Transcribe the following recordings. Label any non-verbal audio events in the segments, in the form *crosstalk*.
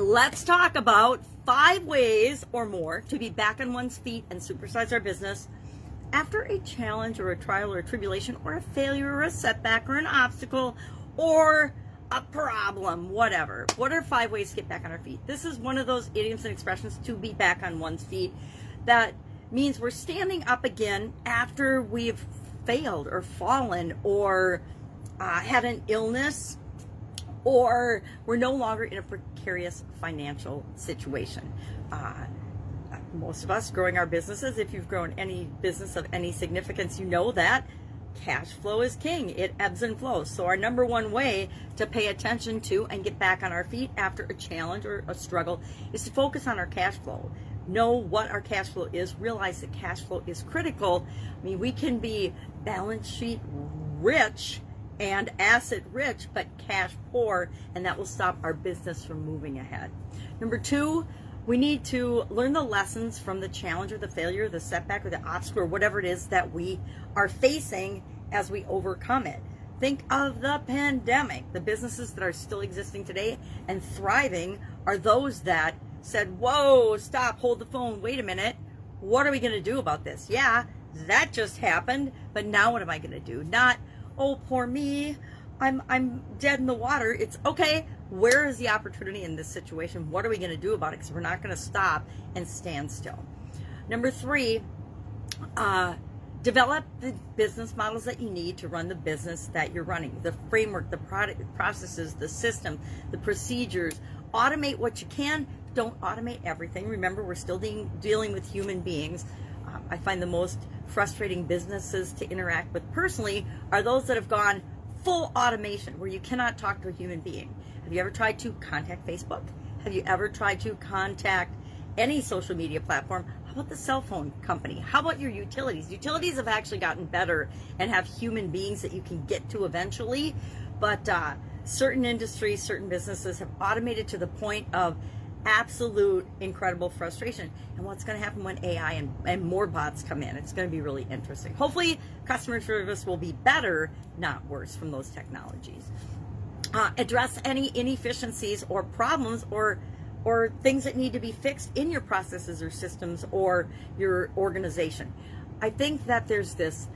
let's talk about five ways or more to be back on one's feet and supersize our business after a challenge or a trial or a tribulation or a failure or a setback or an obstacle or a problem, whatever. What are five ways to get back on our feet? This is one of those idioms and expressions to be back on one's feet that means we're standing up again after we've failed or fallen or uh, had an illness or we're no longer in a precarious financial situation. Uh, most of us growing our businesses, if you've grown any business of any significance, you know that cash flow is king. It ebbs and flows. So, our number one way to pay attention to and get back on our feet after a challenge or a struggle is to focus on our cash flow. Know what our cash flow is, realize that cash flow is critical. I mean, we can be balance sheet rich and asset rich, but cash poor, and that will stop our business from moving ahead. Number two, we need to learn the lessons from the challenge or the failure, the setback or the obstacle or whatever it is that we are facing as we overcome it. Think of the pandemic. The businesses that are still existing today and thriving are those that said, Whoa, stop, hold the phone, wait a minute. What are we going to do about this? Yeah, that just happened, but now what am I going to do? Not, oh, poor me. I'm I'm dead in the water. It's okay. Where is the opportunity in this situation? What are we going to do about it? Because we're not going to stop and stand still. Number three, uh, develop the business models that you need to run the business that you're running. The framework, the product, processes, the system, the procedures. Automate what you can. Don't automate everything. Remember, we're still de- dealing with human beings. I find the most frustrating businesses to interact with personally are those that have gone full automation where you cannot talk to a human being. Have you ever tried to contact Facebook? Have you ever tried to contact any social media platform? How about the cell phone company? How about your utilities? Utilities have actually gotten better and have human beings that you can get to eventually, but uh, certain industries, certain businesses have automated to the point of absolute incredible frustration. And what's going to happen when AI and, and more bots come in? It's going to be really interesting. Hopefully, customer service will be better, not worse, from those technologies. Uh, address any inefficiencies or problems or or things that need to be fixed in your processes or systems or your organization. I think that there's this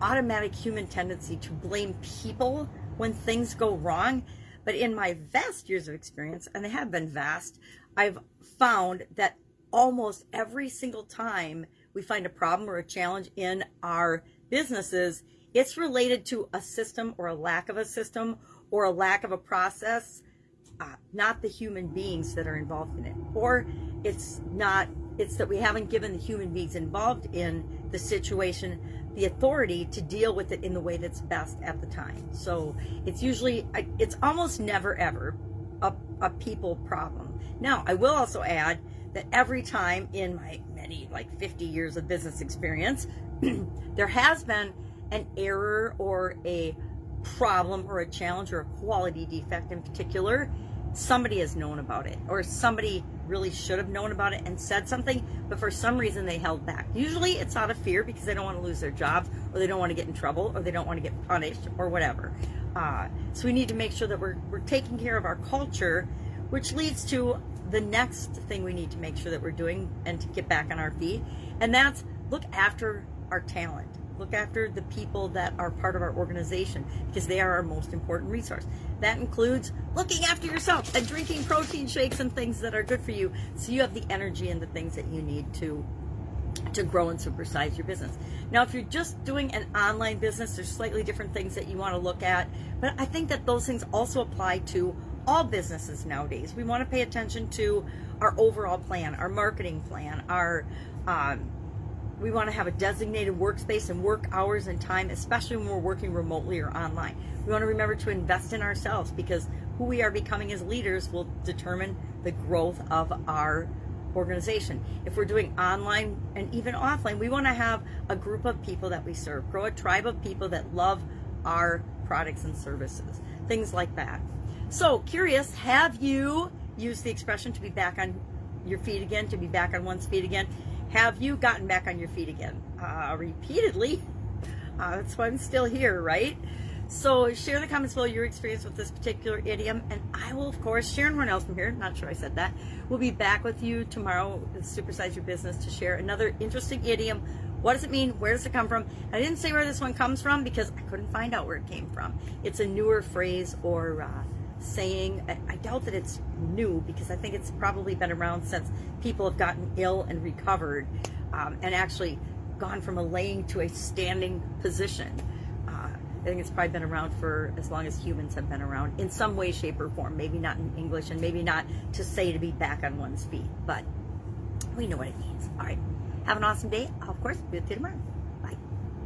automatic human tendency to blame people when things go wrong. But in my vast years of experience, and they have been vast, I've found that almost every single time we find a problem or a challenge in our businesses, it's related to a system or a lack of a system or a lack of a process, uh, not the human beings that are involved in it. Or it's not, it's that we haven't given the human beings involved in the situation the authority to deal with it in the way that's best at the time. So it's usually, it's almost never ever a, a people problem. Now, I will also add that every time in my many, like 50 years of business experience, *clears throat* there has been an error or a problem or a challenge or a quality defect in particular. Somebody has known about it, or somebody really should have known about it and said something, but for some reason they held back. Usually it's out of fear because they don't want to lose their jobs, or they don't want to get in trouble, or they don't want to get punished, or whatever. Uh, so we need to make sure that we're, we're taking care of our culture, which leads to the next thing we need to make sure that we're doing and to get back on our feet. And that's look after our talent. Look after the people that are part of our organization because they are our most important resource. That includes looking after yourself and drinking protein shakes and things that are good for you so you have the energy and the things that you need to to grow and supersize your business. Now, if you're just doing an online business, there's slightly different things that you want to look at, but I think that those things also apply to all businesses nowadays. We want to pay attention to our overall plan, our marketing plan, our um, we want to have a designated workspace and work hours and time, especially when we're working remotely or online. We want to remember to invest in ourselves because who we are becoming as leaders will determine the growth of our organization. If we're doing online and even offline, we want to have a group of people that we serve, grow a tribe of people that love our products and services, things like that. So, curious, have you used the expression to be back on your feet again, to be back on one's feet again? Have you gotten back on your feet again? Uh, repeatedly. Uh, that's why I'm still here, right? So share the comments below your experience with this particular idiom, and I will, of course, Sharon Hornell from here. Not sure I said that. We'll be back with you tomorrow with Supersize Your Business to share another interesting idiom. What does it mean? Where does it come from? I didn't say where this one comes from because I couldn't find out where it came from. It's a newer phrase or uh, saying. I, doubt that it's new because I think it's probably been around since people have gotten ill and recovered um, and actually gone from a laying to a standing position. I think it's probably been around for as long as humans have been around in some way, shape, or form. Maybe not in English and maybe not to say to be back on one's feet, but we know what it means. All right. Have an awesome day. Of course, be with you tomorrow.